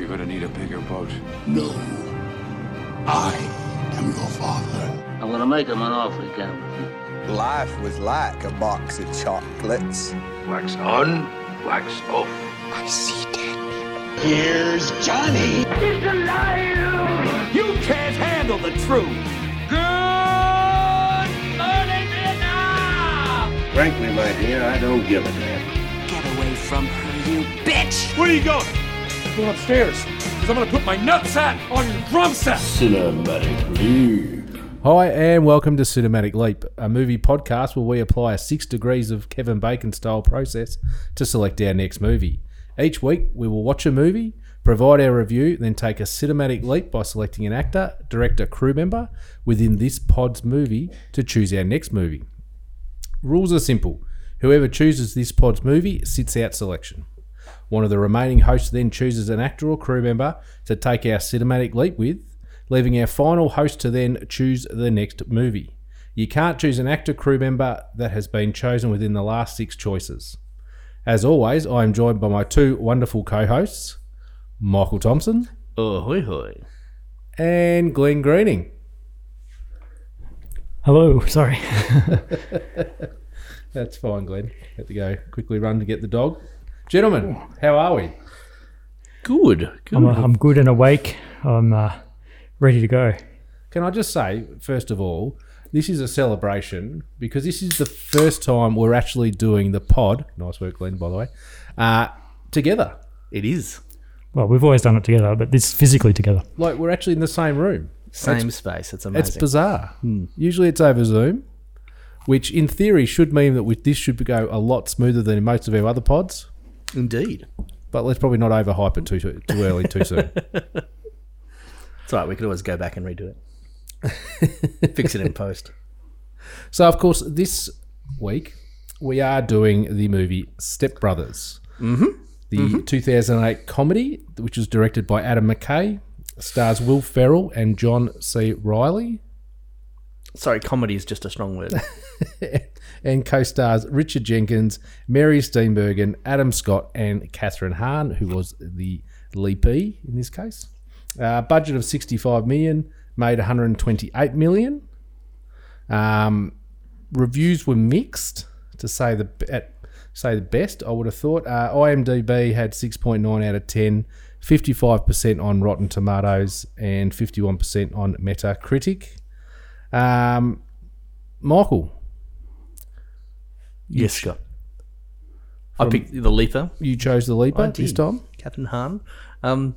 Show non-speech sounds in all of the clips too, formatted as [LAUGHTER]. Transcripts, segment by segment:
You're gonna need a bigger boat. No. I am your father. I'm gonna make him an offer he can't refuse. Life was like a box of chocolates. Wax on, wax off. I see dead people. Here's Johnny. It's a liar! You can't handle the truth. Good morning, Vietnam! Frankly, my dear, I don't give a damn. Get away from her, you bitch! Where are you going? Go upstairs, because I'm gonna put my nutsack on your drum set. Cinematic Leap. Hi, and welcome to Cinematic Leap, a movie podcast where we apply a six degrees of Kevin Bacon style process to select our next movie. Each week, we will watch a movie, provide our review, then take a cinematic leap by selecting an actor, director, crew member within this pod's movie to choose our next movie. Rules are simple. Whoever chooses this pod's movie sits out selection. One of the remaining hosts then chooses an actor or crew member to take our cinematic leap with, leaving our final host to then choose the next movie. You can't choose an actor crew member that has been chosen within the last six choices. As always, I am joined by my two wonderful co hosts, Michael Thompson Oh, hoi hoi. and Glenn Greening. Hello, sorry. [LAUGHS] That's fine, Glenn. Had to go quickly run to get the dog. Gentlemen, how are we? Good. Good. I'm, I'm good and awake. I'm uh, ready to go. Can I just say, first of all, this is a celebration because this is the first time we're actually doing the pod. Nice work, Glenn, by the way. Uh, together. it is. Well, we've always done it together, but this physically together. Like we're actually in the same room. Same space. It's amazing. It's bizarre. Usually it's over Zoom, which in theory should mean that with this should go a lot smoother than in most of our other pods. Indeed. But let's probably not overhype it too too early, too soon. [LAUGHS] It's all right. We could always go back and redo it. [LAUGHS] Fix it in post. So, of course, this week we are doing the movie Step Brothers, mm-hmm. the 2008 comedy, which was directed by Adam McKay, stars Will Ferrell and John C. Reilly, Sorry, comedy is just a strong word. [LAUGHS] and co-stars Richard Jenkins, Mary Steenburgen, Adam Scott, and Kathryn Hahn, who was the leapee in this case. Uh, budget of 65 million, made 128 million. Um, reviews were mixed, to say the at say the best. I would have thought. Uh, IMDb had 6.9 out of 10, 55% on Rotten Tomatoes, and 51% on Metacritic. Um, Michael, yes, Scott. I picked the leaper. you chose the leaper I this did. time. Kathryn Hahn. Um,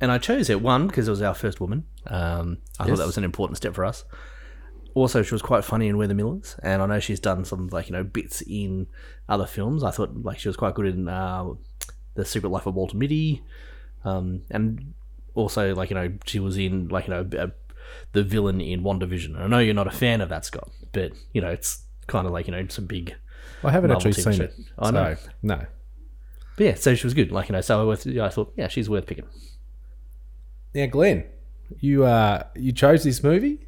and I chose it one because it was our first woman. Um, I Yes. thought that was an important step for us. Also, she was quite funny in We're the Millers, and I know she's done some like you know bits in other films. I thought like she was quite good in uh, the Secret Life of Walter Mitty, um, and also like you know she was in like you know uh, the villain in WandaVision. I know you're not a fan of that, Scott, but you know it's kind of like you know some big. I haven't actually seen show. it. I know. So, no. But yeah, so she was good. Like you know, so I, worth, I thought yeah she's worth picking. Now, Glenn, you uh, you chose this movie.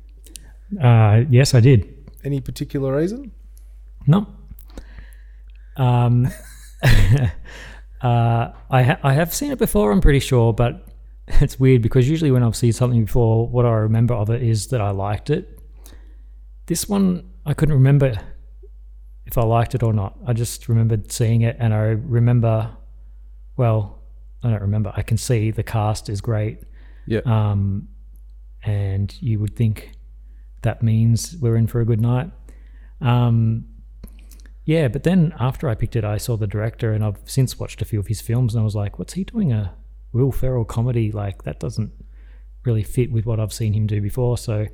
Uh, yes, I did. Any particular reason? No. Um, [LAUGHS] uh, I ha- I have seen it before. I'm pretty sure, but [LAUGHS] it's weird because usually when I've seen something before, what I remember of it is that I liked it. This one, I couldn't remember if I liked it or not. I just remembered seeing it, and I remember. Well, I don't remember. I can see the cast is great. Yeah. Um, and you would think that means we're in for a good night. Um, yeah, but then after I picked it, I saw the director, and I've since watched a few of his films, and I was like, "What's he doing a Will Ferrell comedy? Like that doesn't really fit with what I've seen him do before." So,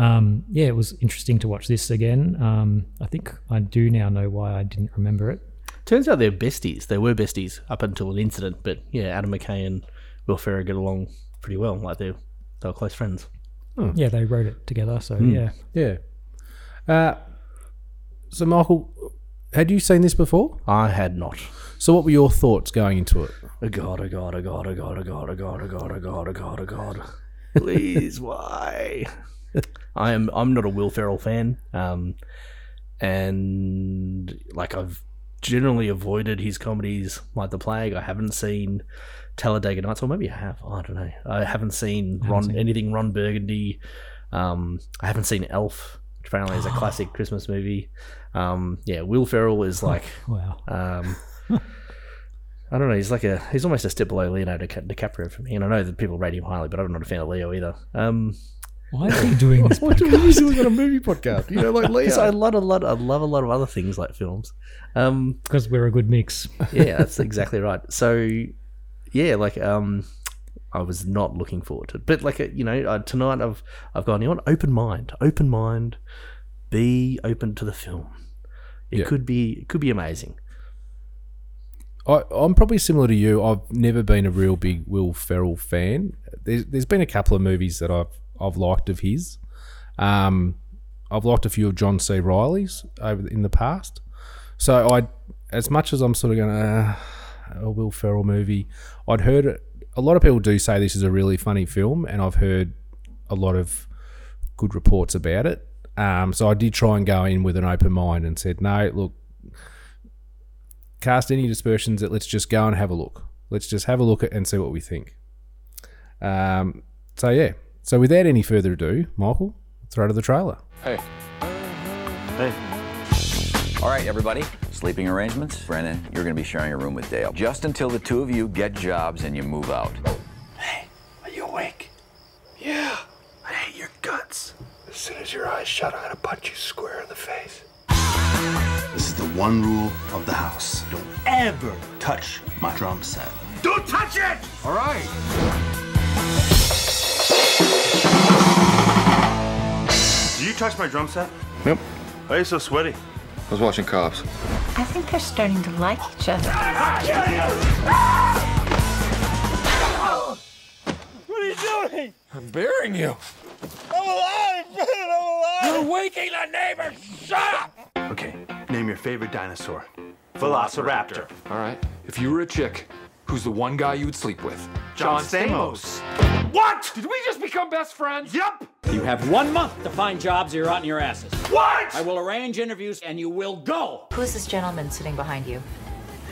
um, yeah, it was interesting to watch this again. Um, I think I do now know why I didn't remember it. Turns out they're besties. They were besties up until an incident, but yeah, Adam McKay and Will Ferrell get along pretty well. Like they they were close friends. Yeah, they wrote it together. So yeah, Yeah. Uh, so, Michael, had you seen this before? I had not. So, what were your thoughts going into it? Oh god, oh god, oh god, oh god, oh god, oh god, oh god, oh god, oh god, oh god. Please, [LAUGHS] why? I am. I'm not a Will Ferrell fan, um, and like I've generally avoided his comedies like The Plague. I haven't seen Talladega Nights, or maybe I have. I don't know. I haven't seen Ron seen anything Ron Burgundy. Um, I haven't seen Elf, which apparently is a [GASPS] classic Christmas movie. Um, yeah, Will Ferrell is like, [LAUGHS] Wow. um, [LAUGHS] I don't know. He's like a he's almost a step below Leonardo Ca- DiCaprio for me. And I know that people rate him highly, but I'm not a fan of Leo either. Um, Why [LAUGHS] are we doing this what are podcast? you doing on a movie podcast? You know, like [LAUGHS] Leo. I love a lot. I love a lot of other things like films. Um, Because we're a good mix. [LAUGHS] yeah, that's exactly right. So, yeah, like um, I was not looking forward to it, but like uh, you know, uh, tonight I've I've gone on open mind, open mind, be open to the film. It Yeah. could be it could be amazing. I, I'm probably similar to you. I've never been a real big Will Ferrell fan. There's, there's been a couple of movies that I've I've liked of his. Um, I've liked a few of John C. Reilly's over in the past. So I, as much as I'm sort of going, uh, a Will Ferrell movie, I'd heard a lot of people do say this is a really funny film, and I've heard a lot of good reports about it. Um, so I did try and go in with an open mind and said, no, look, cast any dispersions that let's just go and have a look. Let's just have a look at and see what we think. Um, so yeah. So without any further ado, Michael, throw to the trailer. Hey. Hey. All right, everybody. Sleeping arrangements. Brennan, you're going to be sharing a room with Dale. Just until the two of you get jobs and you move out. Hey, are you awake? Yeah. I hate your guts. As soon as your eyes shut, I'm gonna punch you square in the face. This is the one rule of the house. Don't ever touch my drum set. Don't touch it! All right. Did you touch my drum set? Nope. Why are you so sweaty? I was watching cops. I think they're starting to like each other. What are you doing? I'm burying you. I'm alive, man! I'm alive! You're waking the neighbors. Shut up! Okay, name your favorite dinosaur. Velociraptor. All right. If you were a chick, who's the one guy you would sleep with? John Stamos. What? Did we just become best friends? Yep! You have one month to find jobs or you're out in your asses. What? I will arrange interviews and you will go. Who's this gentleman sitting behind you?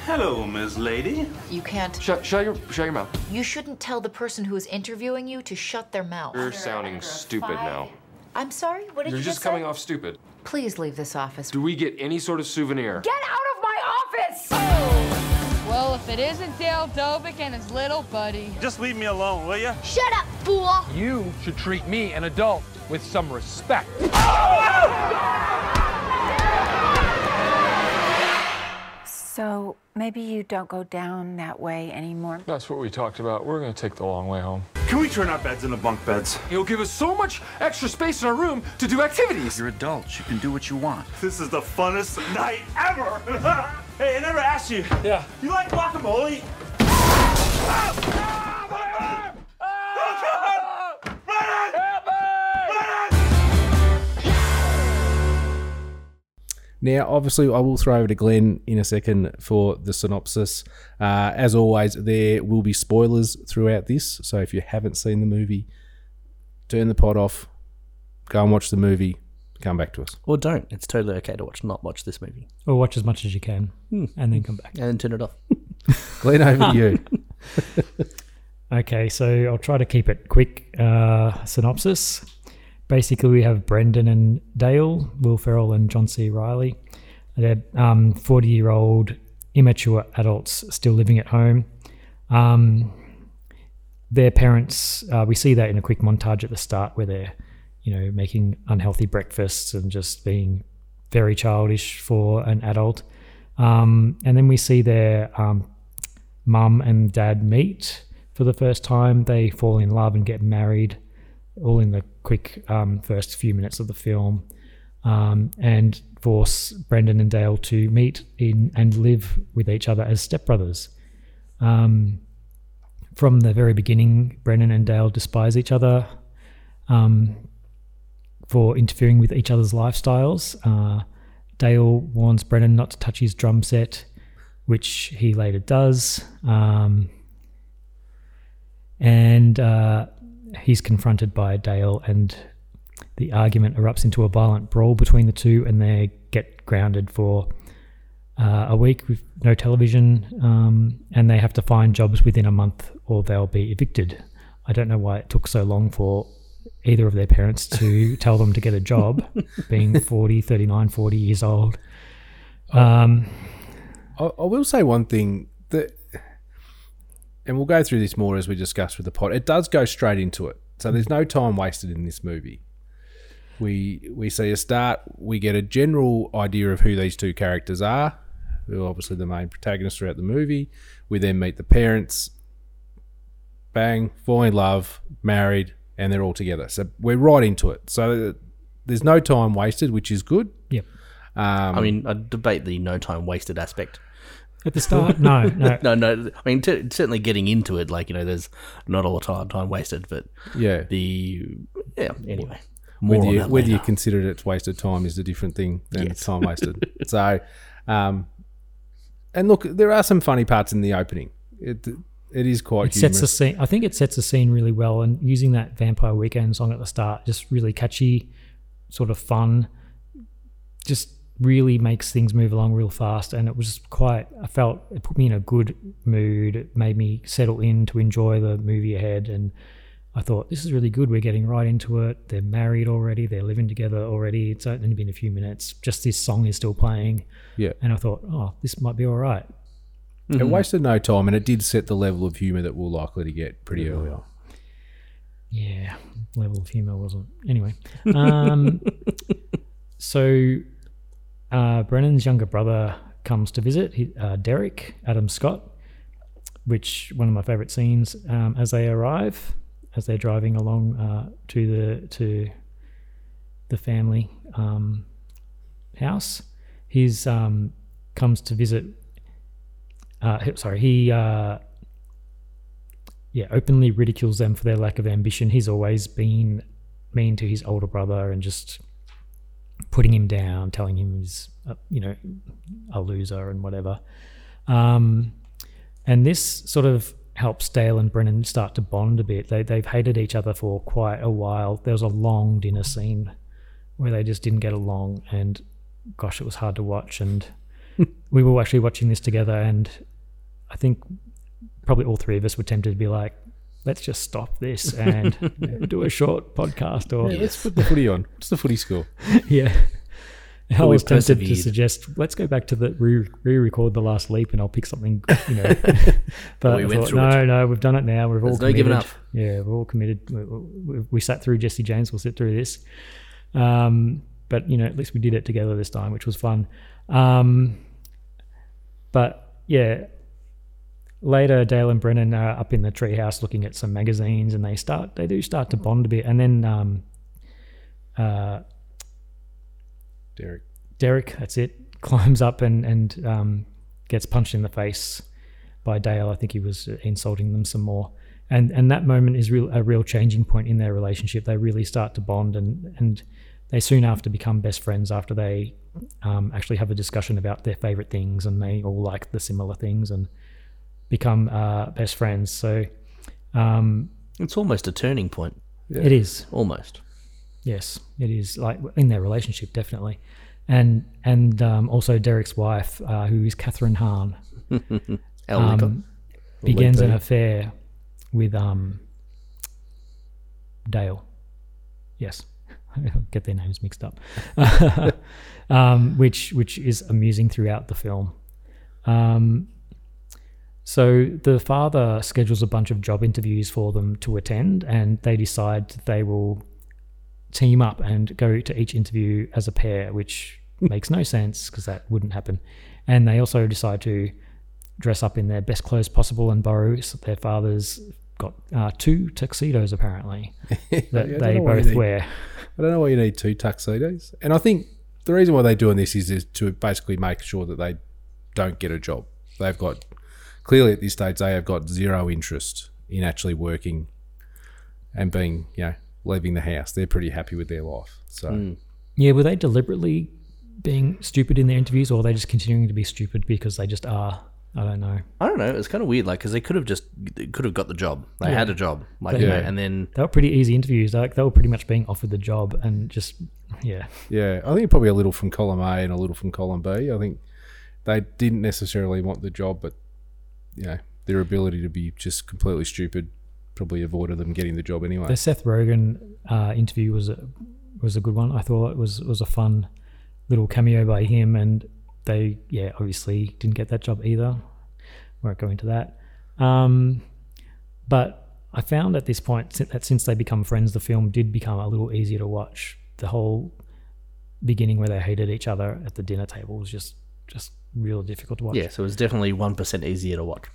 Hello, Miss Lady. You can't. Shut, shut your, shut your mouth. You shouldn't tell the person who is interviewing you to shut their mouth. You're sounding stupid now. I'm sorry. What did You're you just just coming off stupid. Please leave this office. Do we get any sort of souvenir? Get out of my office! Oh! Well, if it isn't Dale Doback and his little buddy. Just leave me alone, will ya? Shut up, fool! You should treat me, an adult, with some respect. So maybe you don't go down that way anymore. That's what we talked about. We're gonna take the long way home. Can we turn our beds into bunk beds? You'll give us so much extra space in our room to do activities. You're adults. You can do what you want. This is the funnest night ever! [LAUGHS] hey, I never asked you. Yeah. You like guacamole? Now, obviously, I will throw over to Glenn in a second for the synopsis. Uh, as always, there will be spoilers throughout this. So if you haven't seen the movie, turn the pod off, go and watch the movie, come back to us. Or don't. It's totally okay to watch not watch this movie. Or watch as much as you can and then come back. And then turn it off. [LAUGHS] Glenn, over to you. [LAUGHS] Okay, so I'll try to keep it quick. Uh, synopsis. Basically, we have Brendan and Dale, Will Ferrell and John C. Reilly. They're um, 40 year old immature adults still living at home. Um, their parents, uh, we see that in a quick montage at the start where they're, you know, making unhealthy breakfasts and just being very childish for an adult. Um, and then we see their um, mum and dad meet for the first time. They fall in love and get married, all in the quick um, first few minutes of the film, um, and force Brendan and Dale to meet in and live with each other as stepbrothers. Um, from the very beginning, Brendan and Dale despise each other um, for interfering with each other's lifestyles. Uh, Dale warns Brennan not to touch his drum set, which he later does. Um, and uh, he's confronted by Dale, and the argument erupts into a violent brawl between the two, and they get grounded for uh, a week with no television, um, and they have to find jobs within a month or they'll be evicted. I don't know why it took so long for either of their parents to [LAUGHS] tell them to get a job, being 40, 39, 40 years old. Um, I, I will say one thing that, and we'll go through this more as we discuss with the pod. It does go straight into it, so there's no time wasted in this movie. We we see a start. We get a general idea of who these two characters are, who are obviously the main protagonists throughout the movie. We then meet the parents. Bang, fall in love, married, and they're all together. So we're right into it. So there's no time wasted, which is good. Yep. Um, I mean, I debate the no time wasted aspect. At the start, no, [LAUGHS] no, no, no. I mean, t- certainly getting into it, like you know, there's not all the time time wasted, but Yeah. the yeah. Anyway, more whether on you, that whether you consider it it's wasted time is a different thing than Yes. time wasted. so, um, and look, there are some funny parts in the opening. It it is quite it sets the scene. I think it sets the scene really well, and using that Vampire Weekend song at the start, just really catchy, sort of fun, just really makes things move along real fast. And it was quite. I felt it put me in a good mood. It made me settle in to enjoy the movie ahead, and I thought this is really good. We're getting right into it. They're married already. They're living together already. It's only been a few minutes. Just this song is still playing. Yeah. And I thought, oh, this might be all right. It wasted no time, and it did set the level of humour that we're likely to get pretty early on. Yeah, level of humor wasn't. Anyway, um, [LAUGHS] so uh, Brennan's younger brother comes to visit. He, uh, Derek Adam Scott, which one of my favorite scenes um, as they arrive, as they're driving along uh, to the to the family um, house. He's um, comes to visit. Uh, sorry, he uh, yeah, openly ridicules them for their lack of ambition. He's always been mean to his older brother and just putting him down, telling him he's, uh, you know, a loser and whatever. Um, and this sort of helps Dale and Brennan start to bond a bit. They, they've hated each other for quite a while. There was a long dinner scene where they just didn't get along, and gosh, it was hard to watch. And [LAUGHS] we were actually watching this together, and I think probably all three of us were tempted to be like, let's just stop this [LAUGHS] and do a short podcast or Yeah, let's put the footy on. What's the footy score? [LAUGHS] yeah. I was tempted to suggest let's go back to the re- re-record the last leap and I'll pick something, you know. but We thought, no, it. no, we've done it now. We've all There's no committed. giving up. Yeah, we're all committed. We, we, we sat through Jesse James. We'll sit through this. Um, but you know, at least we did it together this time, which was fun. Um, but yeah, later Dale and Brennan are up in the treehouse looking at some magazines, and they start they do start to bond a bit, and then um, uh, Derek. Derek, that's it, [LAUGHS] climbs up and and um, gets punched in the face by Dale. I think he was insulting them some more, and and that moment is real a real changing point in their relationship. They really start to bond, and and they soon after become best friends after they um, actually have a discussion about their favorite things, and they all like the similar things and become uh, best friends. So um, it's almost a turning point. It is almost. Yes, it is like in their relationship, definitely, and and um, also Derek's wife, uh, who is Kathryn Hahn, [LAUGHS] um, begins an affair with um, Dale. Yes, I [LAUGHS] get their names mixed up, [LAUGHS] um, which which is amusing throughout the film. Um, so the father schedules a bunch of job interviews for them to attend, and they decide they will team up and go to each interview as a pair, which makes no sense because that wouldn't happen. And they also decide to dress up in their best clothes possible and borrow their father's got uh, two tuxedos apparently [LAUGHS] that Yeah, they know why you both wear. I don't know why you need two tuxedos. And I think the reason why they're doing this is, is to basically make sure that they don't get a job. They've got clearly at this stage they have got zero interest in actually working and being, you know, leaving the house. They're pretty happy with their life. So Yeah, were they deliberately being stupid in their interviews, or are they just continuing to be stupid because they just are? I don't know. I don't know. It's kind of weird, like because they could have just they could have got the job. They Yeah. had a job, like They- you know, and then They were pretty easy interviews. Like they were pretty much being offered the job and just yeah. yeah, I think probably a little from column A and a little from column B. I think they didn't necessarily want the job, but you know their ability to be just completely stupid probably avoided them getting the job anyway. The Seth Rogen uh, interview was a, was a good one. I thought it was was a fun little cameo by him, and they yeah obviously didn't get that job either. Won't go into that. Um, but I found at this point that since they become friends, the film did become a little easier to watch. The whole beginning where they hated each other at the dinner table was just just real difficult to watch. Yeah, so it was definitely one percent easier to watch.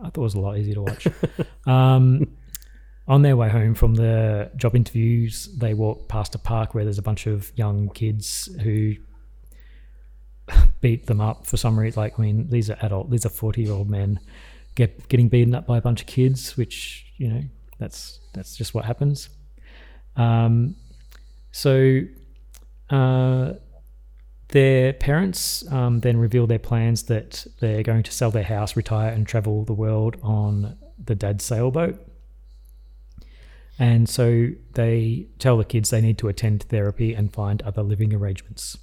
I thought it was a lot easier to watch. [LAUGHS] um, on their way home from the job interviews, they walk past a park where there's a bunch of young kids who beat them up for some reason. Like, I mean, these are adult, these are 40 year old men get getting beaten up by a bunch of kids, which, you know, that's that's just what happens. Um, so, uh, their parents um, then reveal their plans that they're going to sell their house, retire, and travel the world on the dad's sailboat. And so they tell the kids they need to attend therapy and find other living arrangements.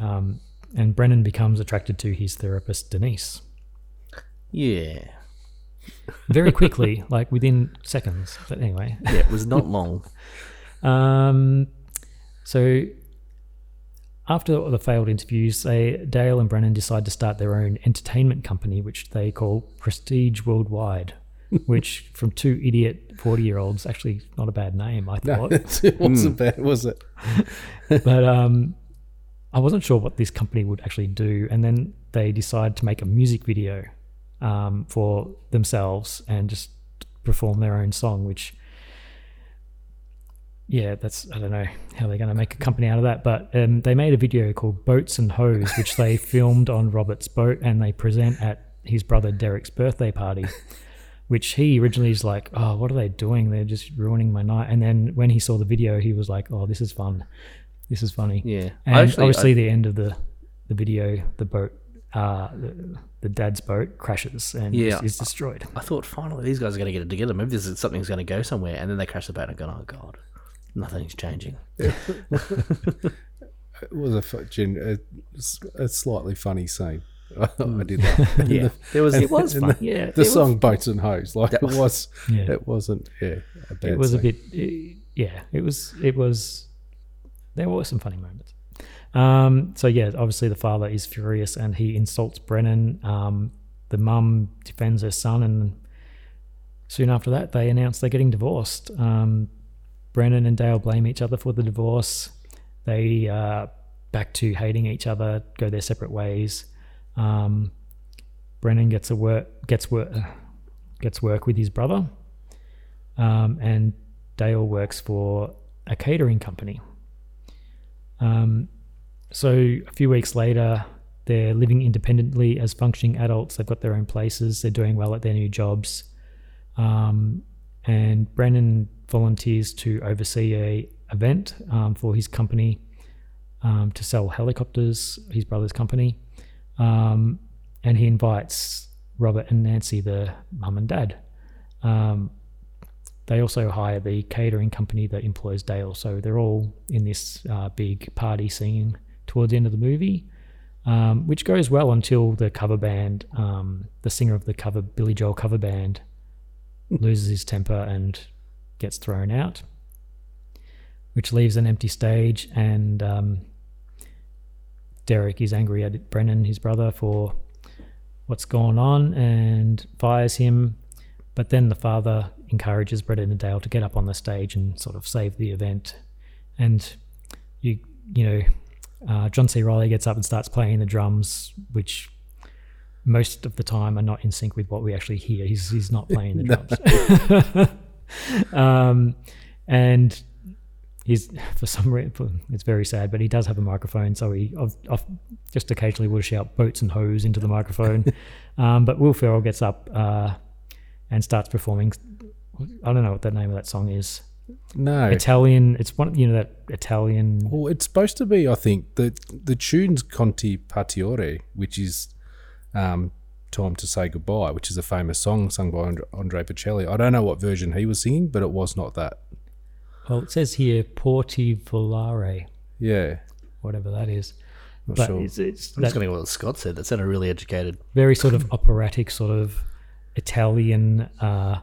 Um, and Brennan becomes attracted to his therapist, Denise. Yeah. Very quickly, [LAUGHS] like within seconds. But anyway. Yeah, it was not long. [LAUGHS] um, so after the failed interviews, they, Dale and Brennan decide to start their own entertainment company, which they call Prestige Worldwide, which [LAUGHS] from two idiot 40 year olds, actually not a bad name, I No, thought. it wasn't bad, was it? but um, I wasn't sure what this company would actually do. And then they decide to make a music video um, for themselves and just perform their own song, which yeah, that's I don't know how they're going to make a company out of that, but um, they made a video called "Boats and Hoes," which they [LAUGHS] filmed on Robert's boat, and they present at his brother Derek's birthday party. Which he originally is like, oh, what are they doing? They're just ruining my night. And then when he saw the video, he was like, oh, this is fun. This is funny. Yeah. And Actually, obviously, I- the end of the the video, the boat, uh, the, the dad's boat crashes and Yeah, is, is destroyed. I thought finally these guys are going to get it together. Maybe this is something's going to go somewhere, and then they crash the boat and go, "Oh God, nothing's changing." [LAUGHS] [LAUGHS] It was a, a, a slightly funny scene. [LAUGHS] I did that. Yeah, it was- it was fun. The, Yeah, the it was- song "Boats and Hoes" like it was- was. Yeah. It wasn't. Yeah, a bad it was a bit eh, yeah it was it was there were some funny moments. Um so yeah obviously the father is furious and he insults brennan. Um the mum defends her son and soon after that they announce they're getting divorced. Um brennan and dale blame each other for the divorce. They uh back to hating each other go their separate ways. Um brennan gets a work gets work gets work with his brother um, and Dale works for a catering company. Um, so a few weeks later, they're living independently as functioning adults. They've got their own places. They're doing well at their new jobs. Um, and Brennan volunteers to oversee a event um, for his company um, to sell helicopters. His brother's company, um, and he invites Robert and Nancy, the mum and dad. They also hire the catering company that employs Dale. So they're all in this uh, big party scene towards the end of the movie, um, which goes well until the cover band, um, the singer of the cover Billy Joel cover band, loses his temper and gets thrown out, which leaves an empty stage. And um, Derek is angry at Brennan, his brother, for what's gone on and fires him. But then the father encourages Brennan and Dale to get up on the stage and sort of save the event. And you you know, uh, John C. Reilly gets up and starts playing the drums, which most of the time are not in sync with what we actually hear. He's he's not [LAUGHS] playing the drums. [LAUGHS] um, and he's for some reason it's very sad, but he does have a microphone, so he of, of just occasionally will shout boats and hoes into the microphone. [LAUGHS] um, but Will Ferrell gets up uh, and starts performing. I don't know what the name of that song is. No. Italian. It's one. You know that Italian. Well, it's supposed to be. I think the the tune's Con te partirò, which is um, "Time to Say Goodbye," which is a famous song sung by Andre, Andre Bocelli. I don't know what version he was singing, but it was not that. Well, it says here Por Ti Volaré. Yeah. Whatever that is. Not but sure. it's, it's I'm just going to go with what Scott said. That sounded really educated. very sort of operatic, sort of Italian uh,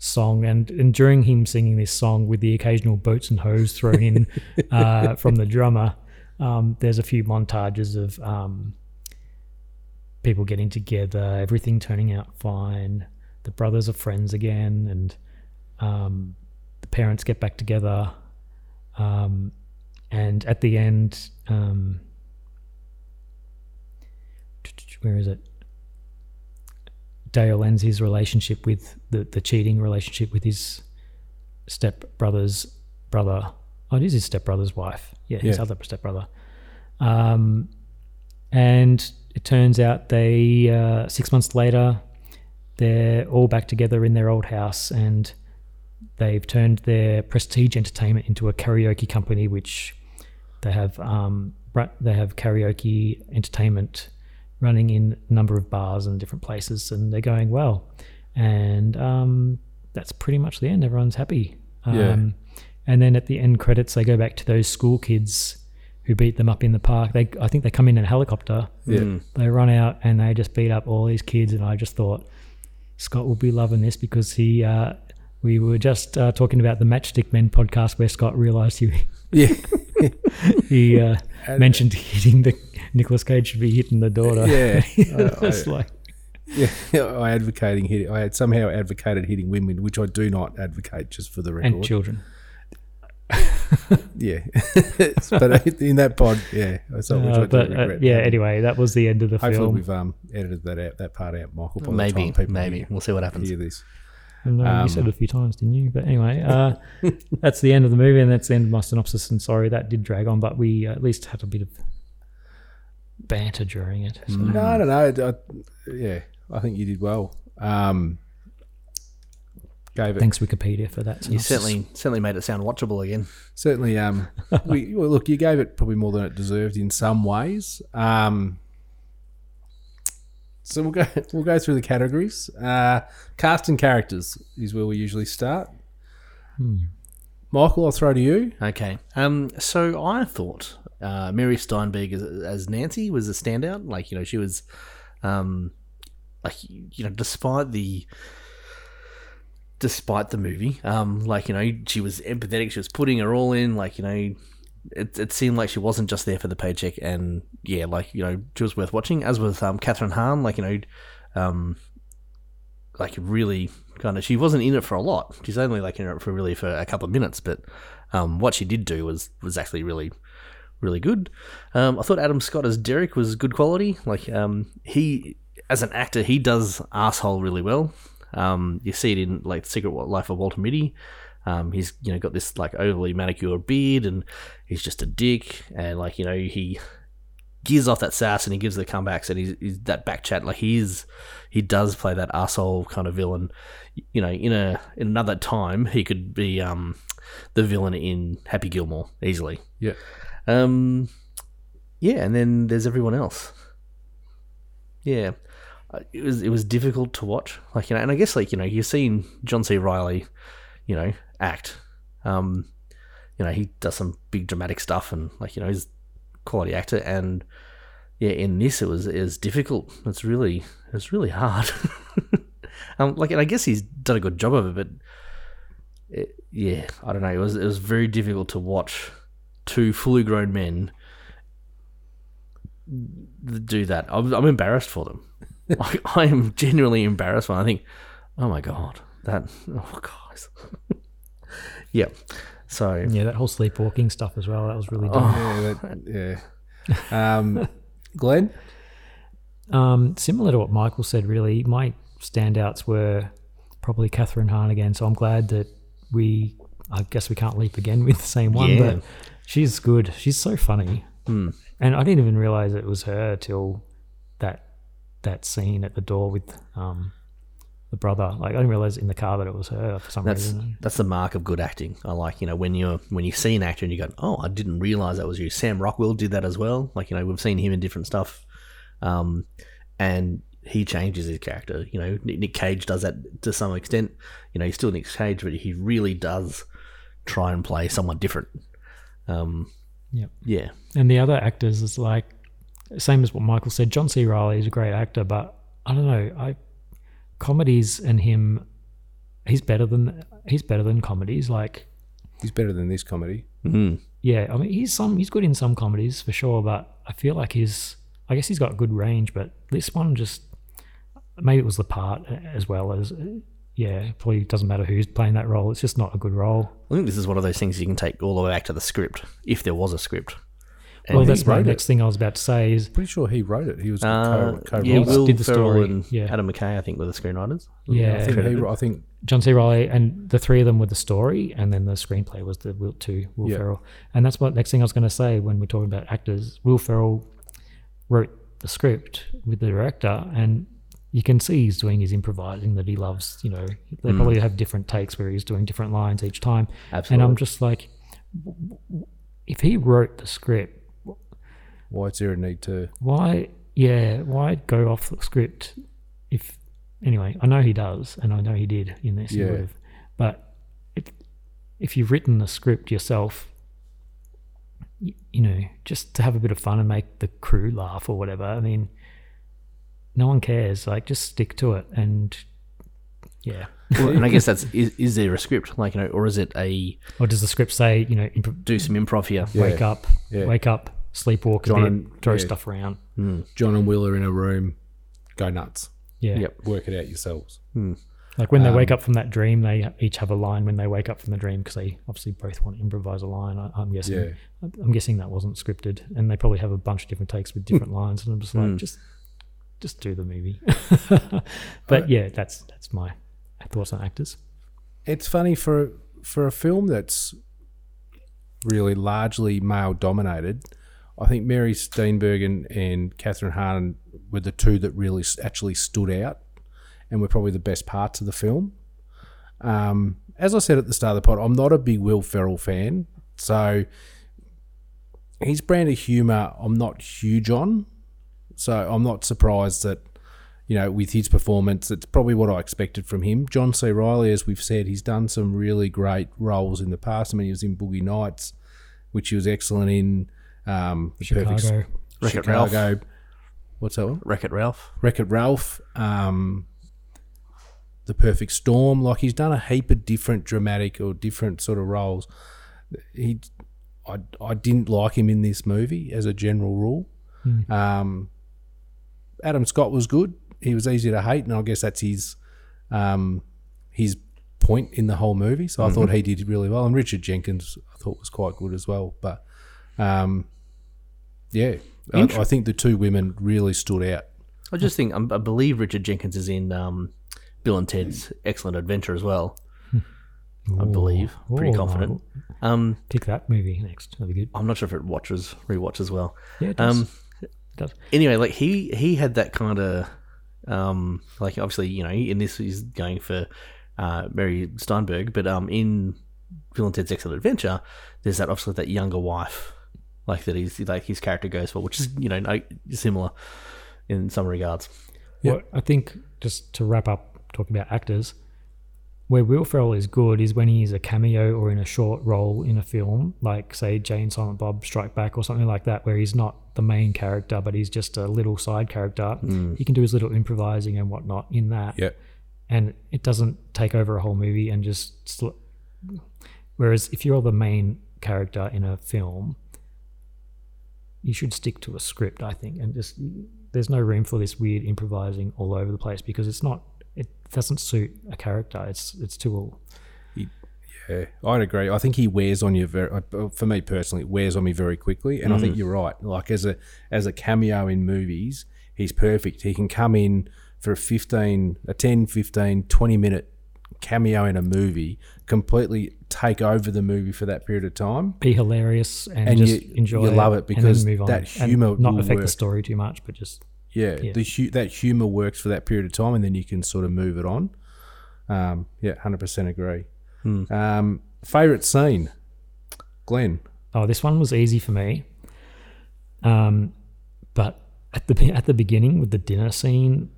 song. And, and during him singing this song, with the occasional boats and hoes thrown in [LAUGHS] uh, from the drummer, um, there's a few montages of um, people getting together, everything turning out fine. The brothers are friends again, and um, the parents get back together. Um, and at the end, um, [TSK] where is it? Dale ends his relationship with the, the cheating relationship with his stepbrother's brother. Oh, it is his step brother's wife. Yeah, his Yeah. other stepbrother. Um, and it turns out they uh, six months later they're all back together in their old house and they've turned their prestige entertainment into a karaoke company which they have um, they have karaoke entertainment running in a number of bars and different places and they're going well and um, that's pretty much the end everyone's happy Yeah. um, and then at the end credits they go back to those school kids who beat them up in the park they i think they come in in a helicopter Yeah. Mm. they run out and they just beat up all these kids and i just thought scott will be loving this because he uh, we were just uh, talking about the matchstick men podcast where scott realized he Yeah. [LAUGHS] [LAUGHS] he [LAUGHS] uh, mentioned hitting the Nicolas Cage should be hitting the daughter. Yeah, [LAUGHS] it's I- like yeah, [LAUGHS] I advocating hitting. I had somehow advocated hitting women, which I do not advocate, just for the record. and children. yeah, but in that pod, yeah, so which Uh, I do but uh, regret. yeah, anyway, that was the end of the Hopefully, film. we've um, edited that out, that part out, Michael. by Maybe, maybe. hear- We'll see what happens. Hear this. No, Um, you said it a few times, didn't you? But anyway, uh, [LAUGHS] that's the end of the movie, and that's the end of my synopsis. And sorry that did drag on, but we at least had a bit of banter during it. So. No, I don't know. I, yeah, I think you did well. Um, gave it Thanks Wikipedia for that. You synopsis. certainly certainly made it sound watchable again. certainly. Um, [LAUGHS] we well, look, you gave it probably more than it deserved in some ways. Um, so we'll go [LAUGHS] we'll go through the categories. Uh, cast and characters is where we usually start. Hmm. Michael, I'll throw to you. Okay. Um. So I thought uh, Mary Steinberg as, as Nancy was a standout. Like you know she was, um, like you know despite the despite the movie, um, like you know she was empathetic. She was putting her all in. Like you know. It, it seemed like she wasn't just there for the paycheck, and yeah, like you know, she was worth watching. As with um, Kathryn Hahn, like you know, um, like really kind of she wasn't in it for a lot. She's only like in it for really for a couple of minutes, but um, what she did do was was actually really really good. Um, I thought Adam Scott as Derek was good quality. Like um, he as an actor, he does asshole really well. Um, you see it in like Secret Life of Walter Mitty. Um, he's you know got this like overly manicured beard and he's just a dick. And like you know he gives off that sass and he gives the comebacks and he's, he's that back chat. Like he is he does play that asshole kind of villain. You know in a in another time he could be um the villain in Happy Gilmore easily. Yeah. um yeah and then there's everyone else. Yeah. Uh, it was it was difficult to watch. Like you know and I guess like you know you've seen John C. Reilly you know act. Um you know he does some big dramatic stuff and like you know he's a quality actor and yeah in this it was it was difficult. It's really it's really hard. [LAUGHS] Um like and I guess he's done a good job of it but it, yeah I don't know. It was it was very difficult to watch two fully grown men do that. I'm, I'm embarrassed for them. [LAUGHS] Like, I am genuinely embarrassed when I think oh my god that oh guys [LAUGHS] yeah so Yeah, that whole sleepwalking stuff as well. That was really Oh. Yeah, that, yeah. Um, Glenn, Um, similar to what Michael said, really, my standouts were probably Kathryn Hahn again. So I'm glad that we, I guess we can't leap again [LAUGHS] with the same one, Yeah. but she's good. She's so funny. Hmm. And I didn't even realize it was her till that that scene at the door with um, the brother. Like I didn't realize in the car that it was her for some That's reason. that's the mark of good acting. I like you know when you're when you see an actor and you go, oh, I didn't realize that was you. Sam Rockwell did that as well. Like you know we've seen him in different stuff, um, and he changes his character. You know Nick Cage does that to some extent. You know he's still Nick Cage, but he really does try and play someone different. Um, Yep. yeah, And the other actors is like same as what Michael said. John C. Reilly is a great actor, but I don't know. I comedies and him, he's better than he's better than comedies. Like He's better than this comedy. Mm-hmm. yeah, I mean he's some he's good in some comedies for sure, but I feel like he's I guess he's got good range, but this one just maybe it was the part as well as yeah, probably doesn't matter who's playing that role. It's just not a good role. I think this is one of those things you can take all the way back to the script, if there was a script. Well, that's my next it. thing I was about to say is Pretty sure he wrote it. He was Uh, co- co yeah, Will did the Ferrell story, and yeah. Adam McKay, I think, were the screenwriters. Yeah. I think, he, Credited. I think John C. Reilly, and the three of them were the story, and then the screenplay was the Will two Will Yeah. Ferrell, and that's what next thing I was going to say when we're talking about actors. Will Ferrell wrote the script with the director, and you can see he's doing his improvising that he loves. You know, they Mm. probably have different takes where he's doing different lines each time, Absolutely. and I'm just like, w- w- if he wrote the script, why is there a need to? why yeah why go off the script if anyway i know he does and i know he did in this Yeah. would've. but if, if you've written the script yourself you, you know just to have a bit of fun and make the crew laugh or whatever i mean no one cares like just stick to it and yeah Well, and I guess that's [LAUGHS] is, is there a script like you know, or is it a or does the script say you know imp- do some improv here? wake up Yeah. wake up sleepwalk a John bit and- throw yeah. stuff around hmm. John and Will are in a room. Go nuts. yeah Yep. Work it out yourselves. Hmm. Like when they wake Um, up from that dream, they each have a line when they wake up from the dream because they obviously both want to improvise a line. I, I'm guessing. Yeah. I'm guessing that wasn't scripted, and they probably have a bunch of different takes with different [LAUGHS] lines. And I'm just like, hmm. just, just do the movie. [LAUGHS] but yeah, that's that's my thoughts on actors. It's funny for for a film that's really largely male dominated. I think Mary Steenburgen and, and Kathryn Hahn were the two that really actually stood out, and were probably the best parts of the film. Um, as I said at the start of the pod, I'm not a big Will Ferrell fan, so his brand of humour I'm not huge on. So I'm not surprised that you know, with his performance, it's probably what I expected from him. John C. Reilly, as we've said, he's done some really great roles in the past. I mean, he was in Boogie Nights, which he was excellent in. Um, the Chicago. Perfect, Wreck-It Chicago. What's that one? Wreck It Ralph. Wreck It Ralph. Um, the Perfect Storm. Like he's done a heap of different dramatic or different sort of roles. He, I, I didn't like him in this movie as a general rule. Um, Adam Scott was good. He was easy to hate, and I guess that's his um, his point in the whole movie. So I thought he did really well, and Richard Jenkins I thought was quite good as well. But um, yeah, I, I think the two women really stood out. I just think um, I believe Richard Jenkins is in um, Bill and Ted's Excellent Adventure as well. I believe, pretty Ooh, confident. Um, Pick that movie next. That'd be good. I'm not sure if it watches rewatch as well. Yeah, it does. Um, It does. anyway, like he he had that kind of um like obviously you know in this he's going for uh Mary Steinberg, but um in Bill and Ted's Excellent Adventure, there's that obviously that younger wife like that he's like his character goes for, which is you know no, similar in some regards. What I think, just to wrap up talking about actors, where Will Ferrell is good is when he's a cameo or in a short role in a film, like say Jay and Silent Bob Strike Back or something like that, where he's not the main character but he's just a little side character. Mm. He can do his little improvising and whatnot in that, Yeah. and it doesn't take over a whole movie and just. Sl- Whereas if you're the main character in a film, you should stick to a script, I think, and just there's no room for this weird improvising all over the place because it's not it doesn't suit a character. It's it's too all. Yeah, I'd agree. I think he wears on you very. For me personally, it wears on me very quickly, and I think mm. you're right. Like as a as a cameo in movies, he's perfect. He can come in for a 15, a 10, 15, 20 minute cameo in a movie, completely take over the movie for that period of time. be hilarious and, And just you- enjoy you it love it and because move on that and humour not will affect the work. story too much, but just Yeah, Yeah. the hu- that humor works for that period of time, and then you can sort of move it on. Um, yeah, hundred percent agree. Um, favorite scene, Glenn. Oh, this one was easy for me. Um, but at the [LAUGHS] at the beginning with the dinner scene,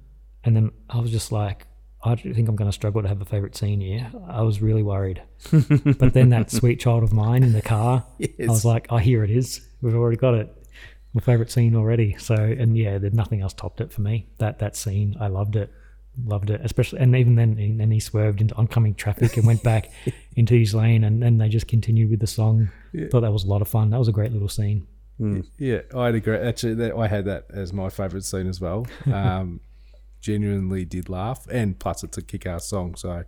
and then I was just like, I think I'm going to struggle to have a favorite scene here. I was really worried. but then that [LAUGHS] sweet child of mine in the car, I was like, oh, here it is. We've already got it. my favorite scene already. So, and yeah, there's nothing else topped it for me. That that scene, I loved it, loved it. Especially, and even then, and then he swerved into oncoming traffic and went back [LAUGHS] into his lane, and then they just continued with the song. Yeah. Thought that was a lot of fun. That was a great little scene. Yeah, I'd agree. Actually, that, I had that as my favourite scene as well. Um, [LAUGHS] genuinely did laugh, and plus it's a kick-ass song. So,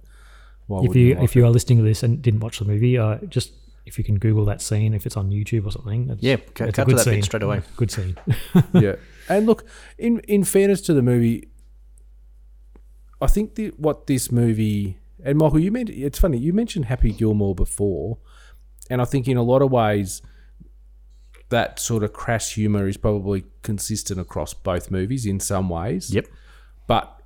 why if wouldn't you like if you it? are listening to this and didn't watch the movie, uh, just if you can Google that scene, if it's on YouTube or something, it's, Yeah, cut- it's cut a to good that bit scene. straight away. Good scene. [LAUGHS] yeah, [LAUGHS] and look, in in fairness to the movie, I think the, what this movie and Michael, you meant it's funny you mentioned Happy Gilmore before, and I think in a lot of ways that sort of crass humor is probably consistent across both movies in some ways. Yep. But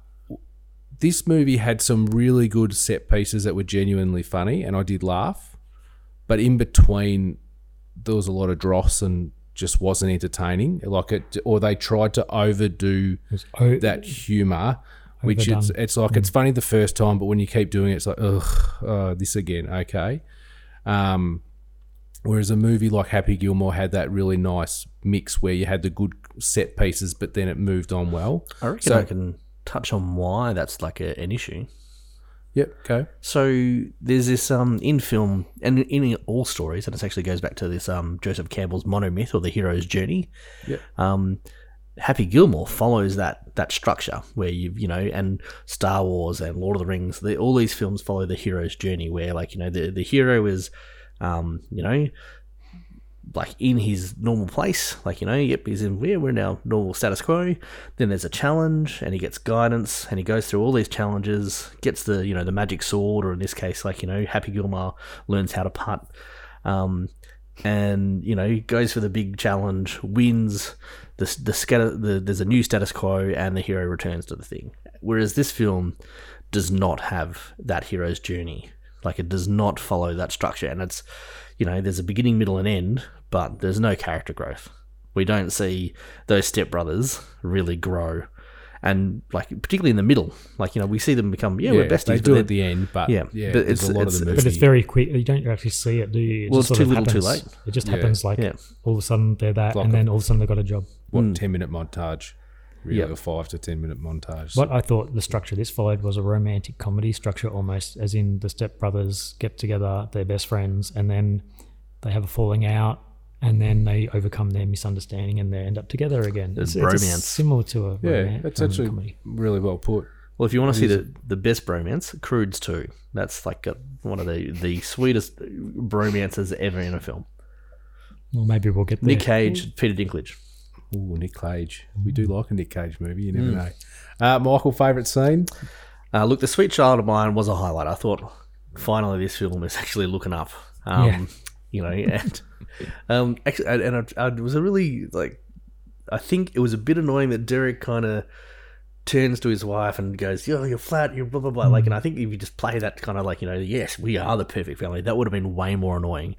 this movie had some really good set pieces that were genuinely funny, and I did laugh. But in between, there was a lot of dross and just wasn't entertaining. Like it, or they tried to overdo o- that humor, which it's it's like it's funny the first time, but when you keep doing it, it's like ugh, uh, this again, okay. Um, whereas a movie like Happy Gilmore had that really nice mix where you had the good set pieces, but then it moved on well. I reckon So- I can touch on why that's like a, an issue. Yep. Okay. So there's this um in film and in all stories, and it actually goes back to this um Joseph Campbell's monomyth or the hero's journey. Yep. Um, Happy Gilmore follows that that structure where you you know, and Star Wars and Lord of the Rings, the, all these films follow the hero's journey, where like you know the the hero is, um, you know, like in his normal place, like you know, yep, he's in where we're in our normal status quo. Then there's a challenge, and he gets guidance, and he goes through all these challenges, gets the you know the magic sword, or in this case, like you know, Happy Gilmore learns how to putt, um, and you know, goes for the big challenge, wins. The the, the there's a new status quo, and the hero returns to the thing. Whereas this film does not have that hero's journey. Like it does not follow that structure, and it's you know there's a beginning, middle, and end, but there's no character growth. We don't see those stepbrothers really grow, and like particularly in the middle, like you know we see them become yeah, we're besties. They but do at the end, but yeah, yeah, but it's a lot of it's, the but it's very quick. You don't actually see it, do you? It Well, just it's too of little, too happens. late. It just Yeah. happens like Yeah. all of a sudden they're that, Like and a- then all of a sudden they've got a job. what hmm. ten minute montage, really Yep. a five to ten minute montage. What I thought the structure this followed was a romantic comedy structure almost, as in the stepbrothers get together, they're best friends, and then they have a falling out, and then they overcome their misunderstanding and they end up together again. There's It's, it's a bromance. similar to a yeah, roman- it's actually comedy. really well put. Well, if you want to see the, the best bromance, Croods 2. That's like a, one of the, the sweetest bromances ever in a film. Well, maybe we'll get there. Nick Cage, Peter Dinklage. Ooh, Nick Cage. We do like a Nick Cage movie. You never Mm. know. Uh, Michael, favorite scene? Uh, look, The Sweet Child of Mine was a highlight. I thought finally this film is actually looking up. Um, Yeah. You know, [LAUGHS] and um, actually, and, I, I, it was a really like, I think it was a bit annoying that Derek kind of turns to his wife and goes, "Yo, you're flat. You're blah blah blah." Like, and I think if you just play that kind of like, you know, yes, we are the perfect family, that would have been way more annoying.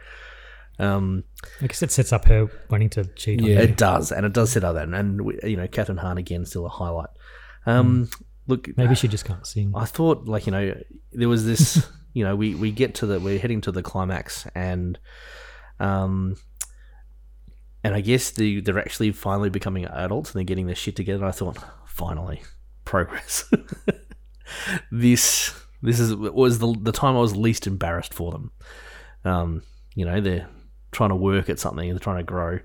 Um, I guess it sets up her wanting to cheat on Yeah. it does, and it does set up that, and you know, Kathryn Hahn again still a highlight. Um, look, Maybe she just can't sing. I thought like you know there was this [LAUGHS] you know we we get to the we're heading to the climax and um and I guess the they're actually finally becoming adults and they're getting their shit together. I thought finally progress. [LAUGHS] this this is was the the time I was least embarrassed for them. Um, you know they're trying to work at something, they're trying to grow.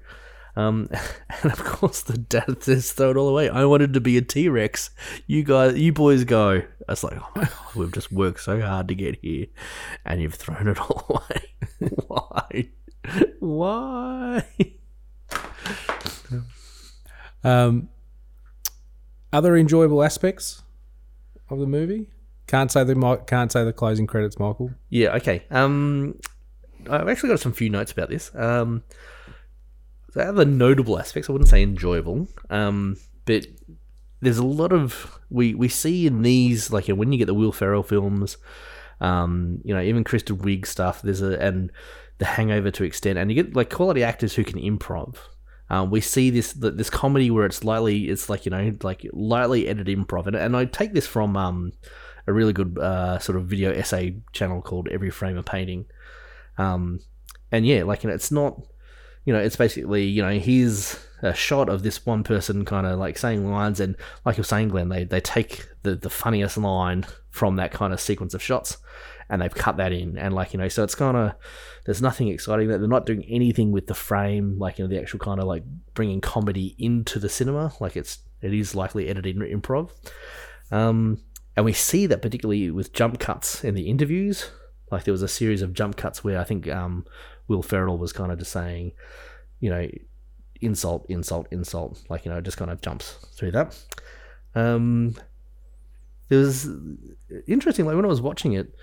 Um, [LAUGHS] and of course, the dad just throw it all away. I wanted to be a T Rex. You guys, you boys go. I was like, oh my god, [LAUGHS] we've just worked so hard to get here, and you've thrown it [LAUGHS] all away. Why? Why? Um, other enjoyable aspects of the movie? Can't say the can't say the closing credits, Michael. Yeah. Okay. Um, I've actually got some few notes about this. Um, so other notable aspects, I wouldn't say enjoyable. Um, but there's a lot of we we see in these like when you get the Will Ferrell films, um, you know, even Kristen Wiig stuff. There's a and the Hangover to extent, and you get like quality actors who can improv. Um, we see this this comedy where it's lightly, it's like you know, like lightly edited improv, and, and I take this from um, a really good uh, sort of video essay channel called Every Frame a Painting, um, and yeah, like it's not you know, it's basically you know here's a shot of this one person kind of like saying lines, and like you're saying, Glenn, they they take the the funniest line from that kind of sequence of shots, and they've cut that in, and like you know, so it's kind of there's nothing exciting that they're not doing anything with the frame, like you know, the actual kind of like bringing comedy into the cinema, like it's it is likely edited improv. Um, and we see that particularly with jump cuts in the interviews. Like there was a series of jump cuts where I think um, Will Ferrell was kind of just saying, you know, insult, insult, insult. Like you know, just kind of jumps through that. Um, there was interesting. Like when I was watching it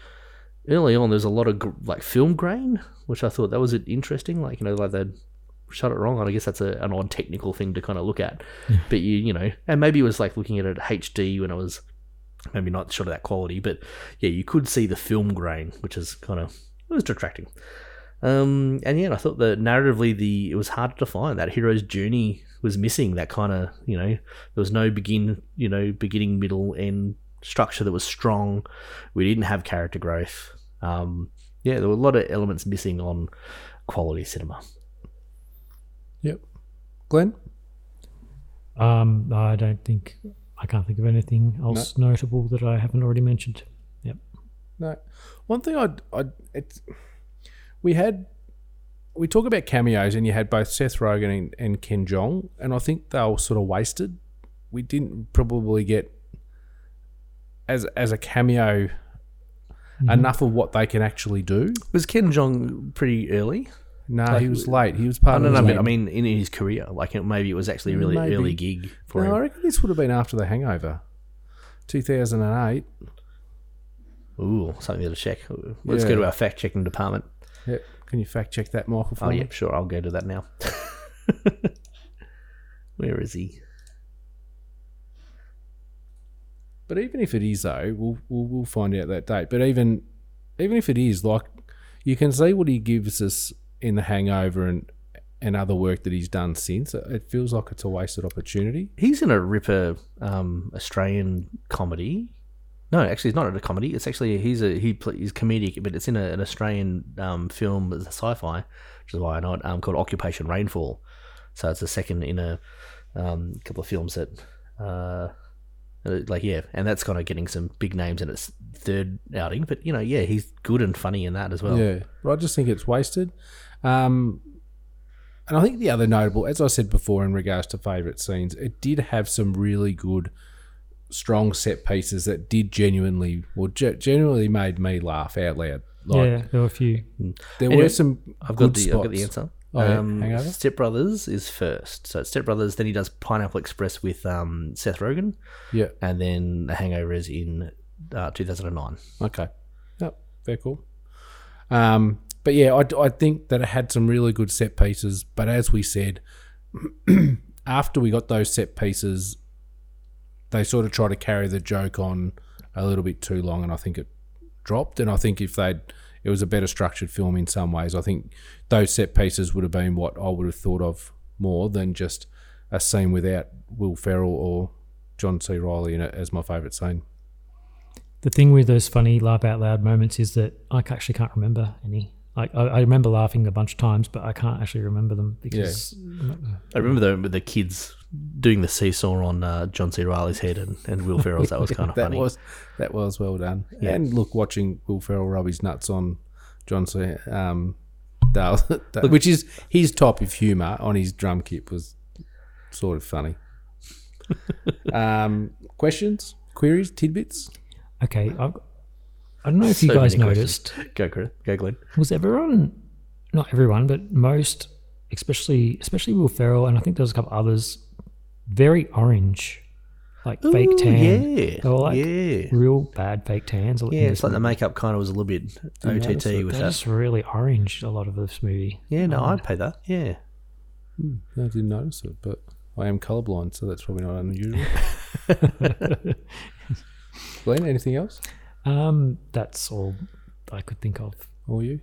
early on, there's a lot of like film grain, which I thought that was interesting. Like you know, like they'd shut it wrong on. I guess that's a, an odd technical thing to kind of look at. But you, you know, and maybe it was like looking at it at HD when it was maybe not shot of that quality, but yeah, you could see the film grain, which is kind of it was detracting. Um, and yeah, I thought that narratively, the it was hard to find that hero's journey was missing. That kind of you know, there was no begin, you know, beginning, middle, end structure that was strong. We didn't have character growth. Um, yeah, there were a lot of elements missing on quality cinema. Yep. Glenn? Um, I don't think I can't think of anything else notable that I haven't already mentioned. Yep. No. One thing I'd, I'd it's, we had, we talk about cameos, and you had both Seth Rogen and, and Ken Jeong, and I think they were sort of wasted. We didn't probably get as as a cameo mm-hmm. enough of what they can actually do. Was Ken Jeong pretty early? No, Like- he was late. He was part I of don't know. I mean, main- I mean, in his career, like it, maybe it was actually a really Maybe. early gig for no, I reckon this would have been after The Hangover, 2008. Ooh, something to check. Let's Yeah. go to our fact checking department. Yep. Can you fact check that, Michael? For Oh, me? yeah, sure. I'll go to that now. [LAUGHS] Where is he? But even if it is though, we'll, we'll we'll find out that date. But even even if it is, like you can see what he gives us in the Hangover and and other work that he's done since. It feels like it's a wasted opportunity. He's in a ripper um, Australian comedy. No, actually, it's not a comedy. It's actually he's a he he's comedic, but it's in a, an Australian um, film, sci-fi, which is why I know it, um, called Occupation Rainfall. So it's the second in a um, couple of films that, uh, uh, like yeah, and that's kind of getting some big names in its third outing. But you know, yeah, he's good and funny in that as well. Yeah, but I just think it's wasted. Um, and I think the other notable, as I said before, in regards to favourite scenes, it did have some really good, strong set pieces that did genuinely, well, ge- genuinely made me laugh out loud. yeah, there were a few. There Anyway, were some. I've good got the I've got the answer. Oh, um, Hangover? Step Brothers is first. So it's Step Brothers, then he does Pineapple Express with um, Seth Rogen. Yeah. And then The Hangover is in uh, 2009. Okay. Yep. Very cool. Um, but yeah, I, I think that it had some really good set pieces. But as we said, [CLEARS THROAT] after we got those set pieces, they sort of try to carry the joke on a little bit too long, and I think it dropped. And I think if they'd, it was a better structured film in some ways. I think those set pieces would have been what I would have thought of more than just a scene without Will Ferrell or John C. Reilly in it as my favourite scene. The thing with those funny laugh out loud moments is that I actually can't remember any. Like I, I remember laughing a bunch of times, but I can't actually remember them because uh, I remember the, the kids doing the seesaw on uh, John C. Reilly's head and, and Will [LAUGHS] Ferrell's. That was kind of [LAUGHS] that funny. was that was well done. Yeah. And look, watching Will Ferrell rub his nuts on John C. Um, Dale, [LAUGHS] which is his type of humour on his drum kit, was sort of funny. um, questions, queries, tidbits. okay, I've, I don't know if you guys many questions. noticed. Go, Chris. Go, Glenn. Was everyone, not everyone, but most, especially especially Will Ferrell, and I think there was a couple others, very orange, like fake tan. yeah, they were like yeah. real bad fake tans. Yeah, it's like the makeup kind of was a little bit you notice OTT with They're that. just really orange. A lot of this movie. Yeah, no, Um, I'd pay that. Yeah. Hmm, I didn't notice it, but I am colorblind, so that's probably not unusual. [LAUGHS] [LAUGHS] Glenn, anything else? Um, that's all I could think of. Or you,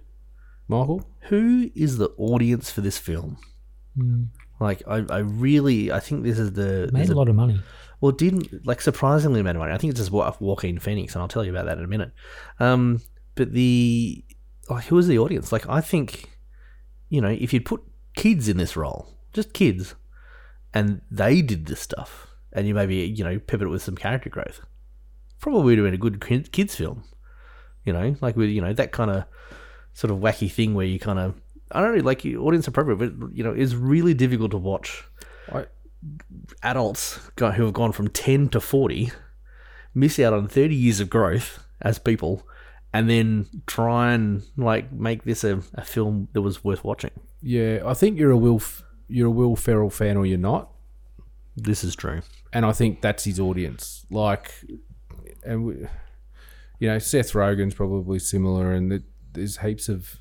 Michael? Who is the audience for this film? Hmm. Like, I, I really, I think this is the Made a lot of money. Well, didn't like surprisingly amount of money. I think it's just Wa- Joaquin Phoenix, and I'll tell you about that in a minute. Um, but the like, who was the audience? Like, I think, you know, if you'd put kids in this role, just kids, and they did this stuff, and you maybe you know pivot it with some character growth, probably would have been a good kids film. You know, like with you know that kind of sort of wacky thing where you kind of I don't know, like audience appropriate, but you know, it's really difficult to watch I, adults go, who have gone from ten to forty miss out on thirty years of growth as people, and then try and like make this a, a film that was worth watching. Yeah, I think you're a Will you're a Will Ferrell fan or you're not, This is true. and I think that's his audience. Like, and we, you know, Seth Rogen's probably similar, and there's heaps of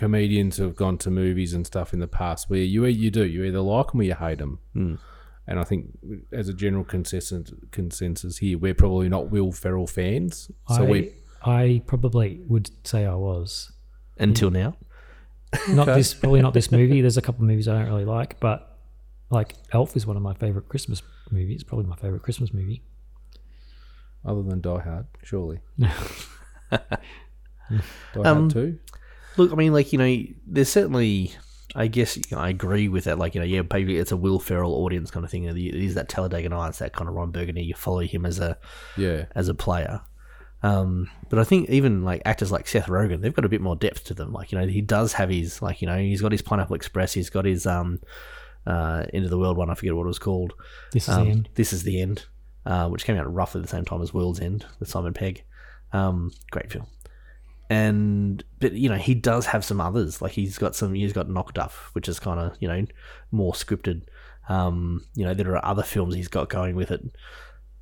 comedians who have gone to movies and stuff in the past where you you do you either like them or you hate them. Mm. And I think as a general consensus consensus here, we're probably not Will Ferrell fans. So I, we I probably would say I was. Until now, [LAUGHS] Not Okay. this, probably not this movie. There's a couple of movies I don't really like, but like Elf is one of my favorite Christmas movies. Probably my favorite Christmas movie. other than Die Hard, surely. [LAUGHS] Die Um, Hard two. Look, I mean, like you know, there's certainly. I guess you know, I agree with that. Like you know, yeah, maybe it's a Will Ferrell audience kind of thing. It is that Talladega Nights, that kind of Ron Burgundy. You follow him as a Yeah. as a player. Um, but I think even like actors like Seth Rogen, they've got a bit more depth to them. Like you know, he does have his like you know, he's got his Pineapple Express. He's got his um, uh, Into the World one. I forget what it was called. This is um, the end. This is the end, uh, which came out roughly the same time as World's End with Simon Pegg. Um, great film. And but you know he does have some others like he's got some he's got Knocked Up which is kind of you know more scripted. Um, you know there are other films he's got going with it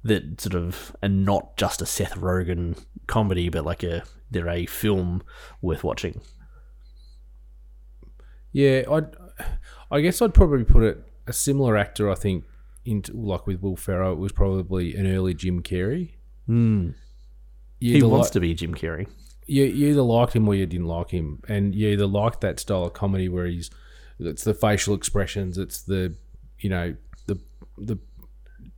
that sort of are not just a Seth Rogen comedy, but like a they're a film worth watching. Yeah, I I guess I'd probably put it a similar actor. I think into like with Will Ferrell, it was probably an early Jim Carrey. Mm. He wants like- to be Jim Carrey. You, you either liked him or you didn't like him, and you either liked that style of comedy where he's it's the facial expressions, it's the you know the the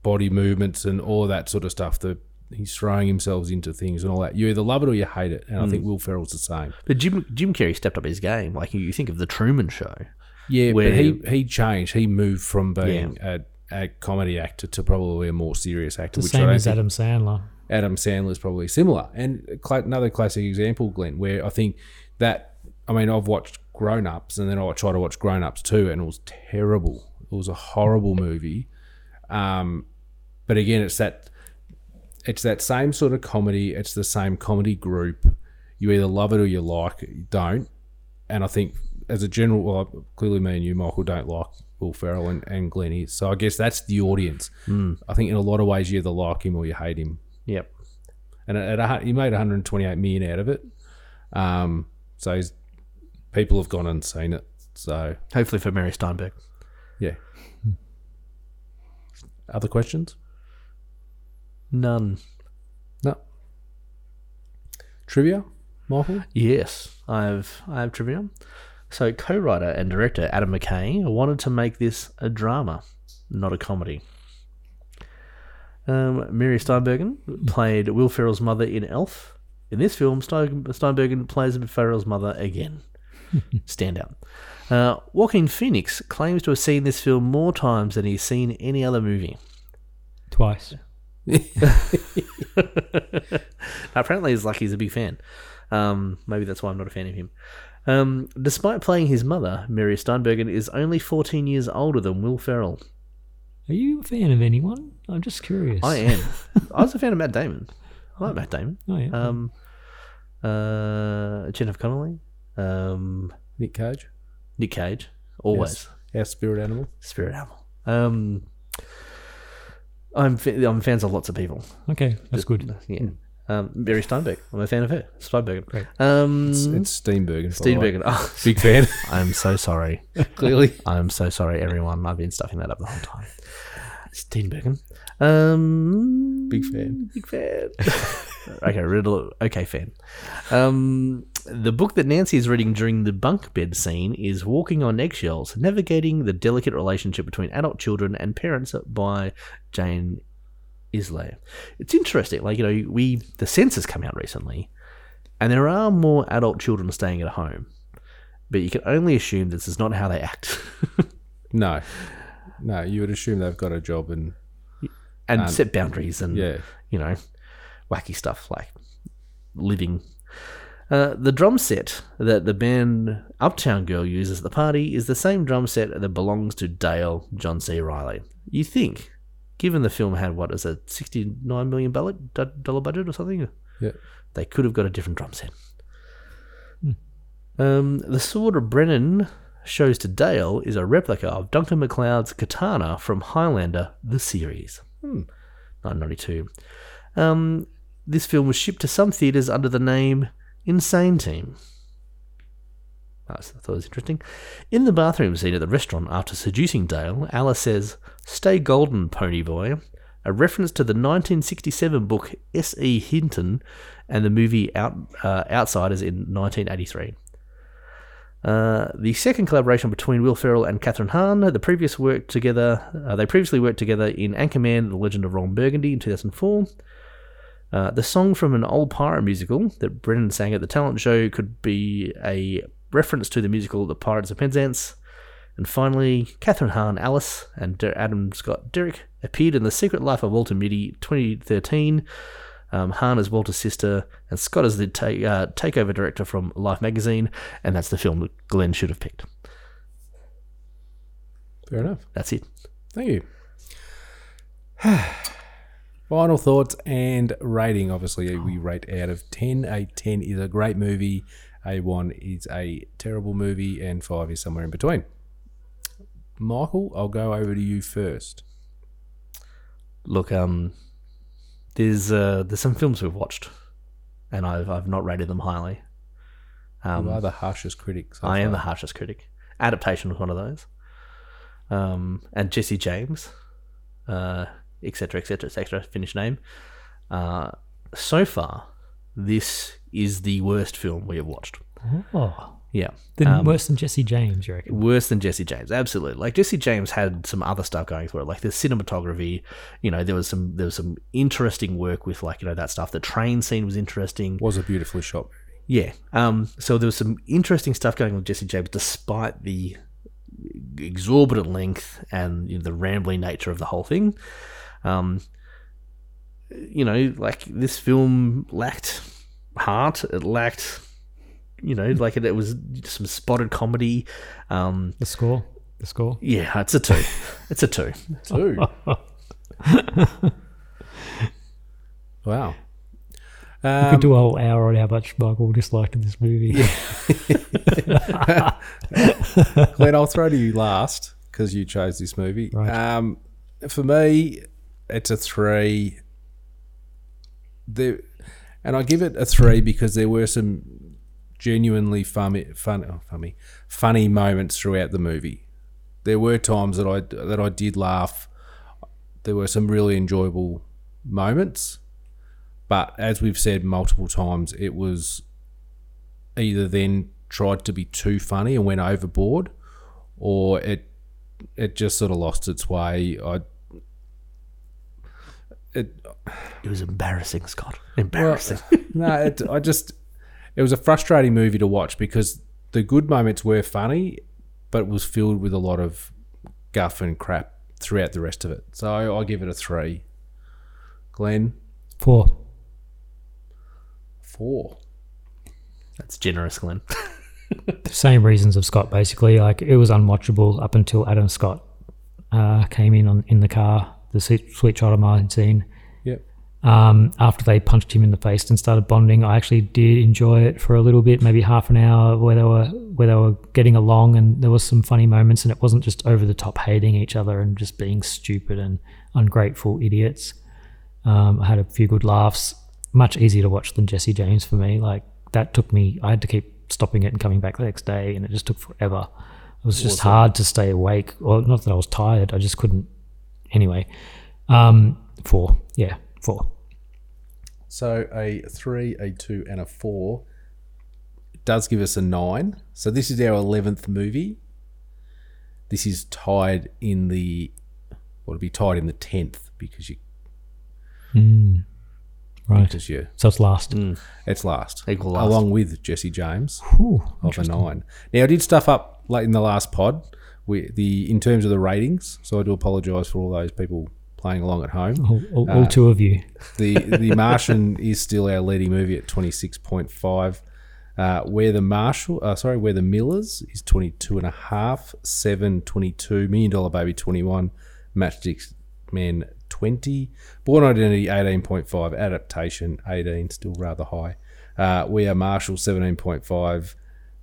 body movements and all that sort of stuff. The he's throwing himself into things and all that. You either love it or you hate it, and I think Mm. Will Ferrell's the same. But Jim Jim Carrey stepped up his game. Like you think of the Truman Show. Yeah, where but he he changed. He moved from being a, a comedy actor to probably a more serious actor. The which I same don't as think- Adam Sandler. Adam Sandler's probably similar. And cla- another classic example, Glenn, where I think that I mean I've watched Grown Ups and then I tried to watch Grown Ups too, and it was terrible. It was a horrible movie. Um, but again, it's that it's that same sort of comedy. It's the same comedy group. You either love it or you like it. You don't. And I think as a general, well, clearly me and you, Michael, don't like Will Ferrell and, and Glenn is. So I guess that's the audience. Mm. I think in a lot of ways you either like him or you hate him. Yep. And at, a he made 128 million out of it. Um, so people have gone and seen it. So Hopefully for Mary Steinberg. yeah. Other questions? None. No. Trivia, Michael? Yes, I have I have trivia. So co-writer and director Adam McKay wanted to make this a drama, not a comedy. Um, Mary Steinbergen played Will Ferrell's mother in Elf. In this film, Stein- Steinbergen plays Ferrell's mother again. [LAUGHS] Standout. Uh, Joaquin Phoenix claims to have seen this film more times than he's seen any other movie. Twice. [LAUGHS] Apparently, he's like he's a big fan. Um, maybe that's why I'm not a fan of him. Um, despite playing his mother, Mary Steinbergen is only 14 years older than Will Ferrell. Are you a fan of anyone? I'm just curious. I am. [LAUGHS] I was a fan of Matt Damon. I like Matt Damon. Oh, yeah. Um, uh, Jennifer Connelly. Um, Nick Cage? Nick Cage. Always. Yes. Our spirit animal? Spirit animal. Um, I'm fa- I'm fans of lots of people. Okay, that's good. Yeah. Um, Mary Steinberg. I'm a fan of her. Steinberg. Great. Um, It's, it's Steenburgen. Steenburgen. Oh, Big fan. [LAUGHS] I'm so sorry. [LAUGHS] Clearly. I'm so sorry, everyone. I've been stuffing that up the whole time. Steenburgen. Um, Big fan. Big fan. [LAUGHS] okay, riddle. Okay, fan. Um, the book that Nancy is reading during the bunk bed scene is Walking on Eggshells Navigating the Delicate Relationship Between Adult Children and Parents by Jane Isay. It's interesting. Like, you know, we, the census come out recently, and there are more adult children staying at home. but you can only assume this is not how they act. [LAUGHS] No, no. You would assume they've got a job and and Um, set boundaries and yeah. you know wacky stuff like living. Uh, the drum set that the band Uptown Girl uses at the party is the same drum set that belongs to Dale John C. Reilly. You think, given the film had what is a sixty-nine million dollar budget or something, Yeah. they could have got a different drum set. Um, the sword of Brennan shows to Dale is a replica of Duncan MacLeod's katana from Highlander, the series. Hmm. 1992. Um, this film was shipped to some theatres under the name Insane Team. I thought it was interesting. In the bathroom scene at the restaurant after seducing Dale, Alice says, Stay golden, pony boy, a reference to the 1967 book S.E. Hinton and the movie Out, uh, Outsiders in 1983. Uh, the second collaboration between Will Ferrell and Kathryn Hahn, the previous work together, uh, they previously worked together in Anchorman: The Legend of Ron Burgundy in 2004. Uh, the song from an old pirate musical that Brennan sang at the talent show could be a reference to the musical The Pirates of Penzance. And finally, Kathryn Hahn, Alice, and Adam Scott Derek appeared in The Secret Life of Walter Mitty 2013. Um, Hahn is Walter's sister, and Scott is the uh, takeover director from Life magazine, and that's the film that Glenn should have picked. Fair enough. That's it. Thank you. [SIGHS] Final thoughts and rating. Obviously, we rate out of 10. A 10 is a great movie, a 1 is a terrible movie, and 5 is somewhere in between. Michael, I'll go over to you first. Look, um, there's uh, there's some films we've watched, and I've I've not rated them highly. Um, you are the harshest critic. so I am the harshest critic. Adaptation was one of those. Um, and Jesse James, uh, etc. etc. etc. Finish name. Uh, so far, this is the worst film we have watched. Oh. Yeah. Then Um, worse than Jesse James, you reckon? Worse than Jesse James, absolutely. Like Jesse James had some other stuff going for it, like the cinematography. You know, there was some there was some interesting work with like you know that stuff. The train scene was interesting. Was a beautifully shot movie. Yeah. Um. So there was some interesting stuff going on with Jesse James, despite the exorbitant length and you know, the rambling nature of the whole thing. Um. You know, like this film lacked heart. It lacked you know, like it, it was some spotted comedy. Um, the score, the score. Yeah, it's a two. [LAUGHS] It's a two. Two. [LAUGHS] wow. we Um, could do a whole hour on how much Michael disliked in this movie. [LAUGHS] Glenn, I'll throw to you last because you chose this movie. Right. Um, for me, it's a three. There, and I give it a three because there were some genuinely funny, fun, oh, funny, funny moments throughout the movie. There were times that I that I did laugh. There were some really enjoyable moments, but as we've said multiple times, it was either then tried to be too funny and went overboard, or it it just sort of lost its way. I it it was embarrassing, Scott. Embarrassing. Well, no, it, I just it was a frustrating movie to watch because the good moments were funny, but it was filled with a lot of guff and crap throughout the rest of it. So I give it a three. Glenn, Four. four. That's generous, Glenn. [LAUGHS] Same reasons of Scott, basically. Like it was unwatchable up until Adam Scott uh, came in on in the car, the sweet, sweet child of mine scene. Um, after they punched him in the face and started bonding, I actually did enjoy it for a little bit, maybe half an hour, where they were where they were getting along, and there was some funny moments, and it wasn't just over the top hating each other and just being stupid and ungrateful idiots. Um, I had a few good laughs. Much easier to watch than Jesse James for me. Like that took me. I had to keep stopping it and coming back the next day, and it just took forever. It was just Awesome. hard to stay awake. Or not that I was tired. I just couldn't. Anyway, um, four. Yeah, four. So a three, a two, and a four does give us a nine. So this is our eleventh movie. This is tied in the, well, it'll be tied in the tenth because you Mm. Right. Because you, So it's last. it's last, Equal last. along with Jesse James Ooh, of a nine. Now I did stuff up late in the last pod, we, the in terms of the ratings. So I do apologise for all those people playing along at home. All, all, all Uh, two of you. [LAUGHS] the The Martian is still our leading movie at twenty six point five. Uh, where the Marshall, uh, sorry, We're the Millers is 22 and a half, seven 22, Million Dollar Baby 21, Matchstick Men 20, Bourne Identity 18.5, Adaptation 18, still rather high. Uh, we are Marshall 17.5,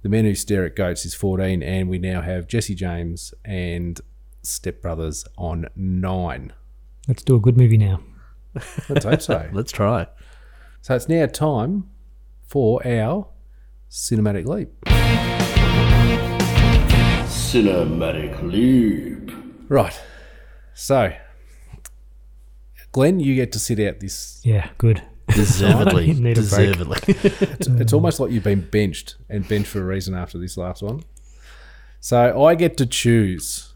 The Men Who Stare at Goats is 14, and we now have Jesse James and Step Brothers on 9. Let's do a good movie now. Let's hope so. [LAUGHS] Let's try. So it's now time for our cinematic leap. Cinematic Leap. Right. So, Glenn, you get to sit out this. Yeah, good. Deservedly. [LAUGHS] Need a break. Deservedly. [LAUGHS] It's, it's almost like you've been benched and benched for a reason after this last one. So I get to choose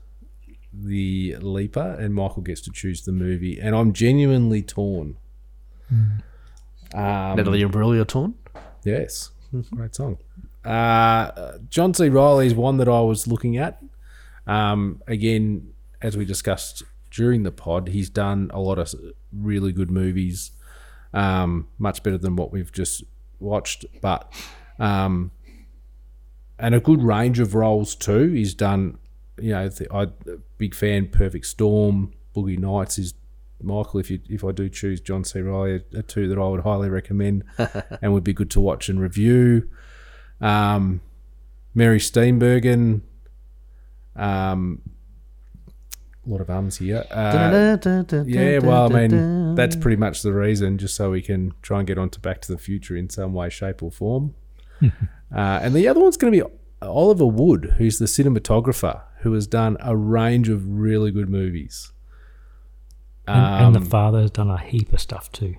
the leaper, and Michael gets to choose the movie, and I'm genuinely torn. Um, Natalie Imbruglia torn. Yes, [LAUGHS] great song. Uh, John C. Reilly is one that I was looking at. Um, again, as we discussed during the pod, he's done a lot of really good movies, um, much better than what we've just watched, but um, and a good range of roles too. He's done, you know, th- I big fan. Perfect Storm, Boogie Nights is Michael. If you if I do choose John C. Reilly, are, are two that I would highly recommend [LAUGHS] and would be good to watch and review. Um, Mary Steenburgen. Um, a lot of ums here. Uh, yeah, well, I mean, that's pretty much the reason, just so we can try and get on to Back to the Future in some way, shape, or form. uh, and the other one's going to be Oliver Wood, who's the cinematographer, who has done a range of really good movies. And, and Um, the father's done a heap of stuff too.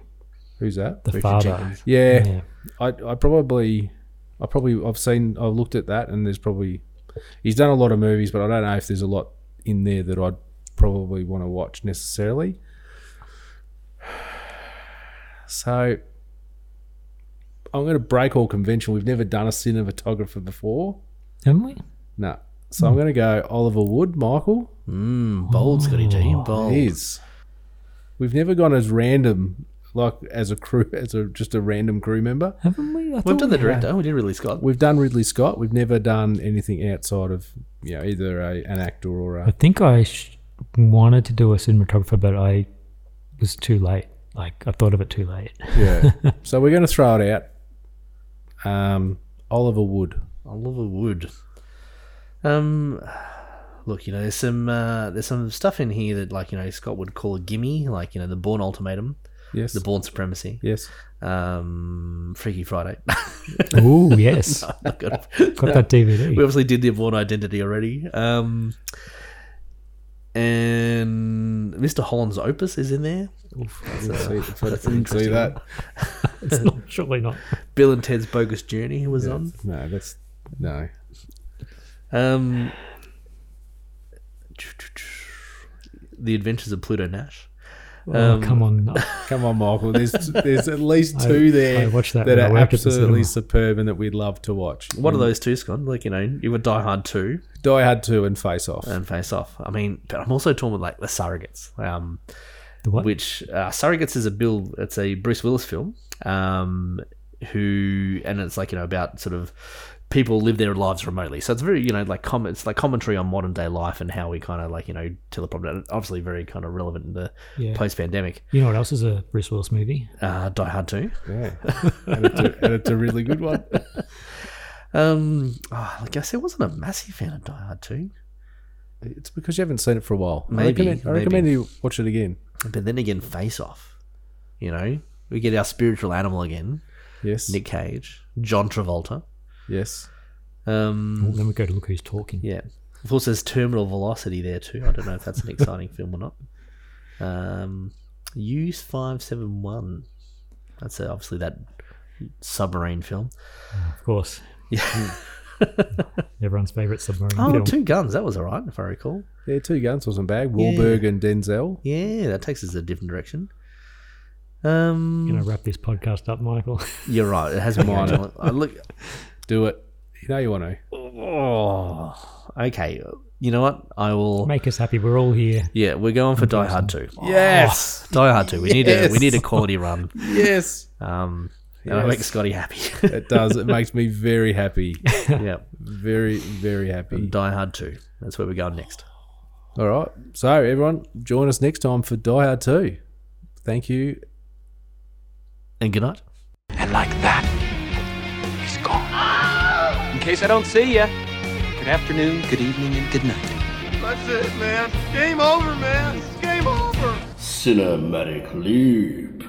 Who's that? The Richard father. Yeah, Yeah. I, I probably, I probably, I've seen, I've looked at that, and there's probably, he's done a lot of movies, but I don't know if there's a lot in there that I'd probably want to watch necessarily. [SIGHS] So, I'm going to break all convention. We've never done a cinematographer before. Haven't we? No. So I'm going to go Oliver Wood, Michael. Mm, bold, Scotty G. Bold. Is. We've never gone as random, like as a crew, [LAUGHS] as a just a random crew member. Haven't we? I We've thought done the we had. director. We did Ridley Scott. We've done Ridley Scott. We've never done anything outside of you know either a, an actor or I a. think I sh- wanted to do a cinematographer, but I was too late. Like I thought of it too late. Yeah. [LAUGHS] so we're going to throw it out. Um, Oliver Wood. Oliver Wood. Um, look, you know, there's some uh, there's some stuff in here that, like, you know, Scott would call a gimme, like, you know, the Bourne Ultimatum, Yes. the Bourne Supremacy, Yes. um, Freaky Friday. [LAUGHS] Ooh, yes. [LAUGHS] No, good. Got that DVD. We obviously did the Bourne Identity already. Um, and Mr. Holland's Opus is in there. Oof, that's, Didn't a- see- if I didn't see that. [LAUGHS] it's not surely not. Bill and Ted's Bogus Journey was on. No, that's no. Um, the Adventures of Pluto Nash. Oh, come on. [LAUGHS] Come on, Michael. There's there's at least [LAUGHS] I- two there I that that are worked at the absolutely superb and that we'd love to watch. What are those two, Scott? Like, you know, you would Die Hard 2 Die Hard Two and Face Off. and Face Off. I mean, but I'm also torn with, like, The Surrogates. Um, The what? which uh, Surrogates is a Bill, it's a Bruce Willis film, um, who, and it's like, you know, about sort of people live their lives remotely. So it's very, you know, like, com- it's like commentary on modern day life and how we kind of, like, you know, tell the problem. Obviously, very kind of relevant in the Yeah. post pandemic. You know what else is a Bruce Willis movie? Uh, Die Hard 2. Yeah, and it's, a, and it's a really good one. [LAUGHS] Um, oh, I guess I wasn't a massive fan of Die Hard 2. It's because you haven't seen it for a while. I Maybe, recommend, I maybe. recommend you watch it again. But then again, Face Off. You know, we get our spiritual animal again. Yes. Nick Cage, John Travolta. Yes. Um, Well, then we go to look who's talking. yeah. Of course, there's Terminal Velocity there too. I don't know if that's an exciting [LAUGHS] film or not. Um, U five seven one. That's uh, obviously that submarine film. Of course. Yeah. [LAUGHS] Everyone's favourite submarine Oh, film. Two Guns. That was alright, if I recall. Yeah, Two Guns wasn't bad. Wahlberg and Denzel. Yeah, that takes us a different direction. Um, Gonna wrap this podcast up, Michael. You're right. It has been Come on. going on. I look. Do it. You know you want to. Oh, okay. You know what? I will Make us happy. We're all here. Yeah, we're going for Die Hard 2. Yes. Die Hard 2. We need a we need a quality run. [LAUGHS] Yes. Um that'll Yes. make Scotty happy. [LAUGHS] It does. It makes me very happy. [LAUGHS] yeah. Very, very happy. Die Hard 2. That's where we're going next. All right. So, everyone, join us next time for Die Hard 2. Thank you. And good night. And like that, he's gone. In case I don't see ya, good afternoon, good evening, and good night. That's it, man. Game over, man. Game over. Cinematic Leap.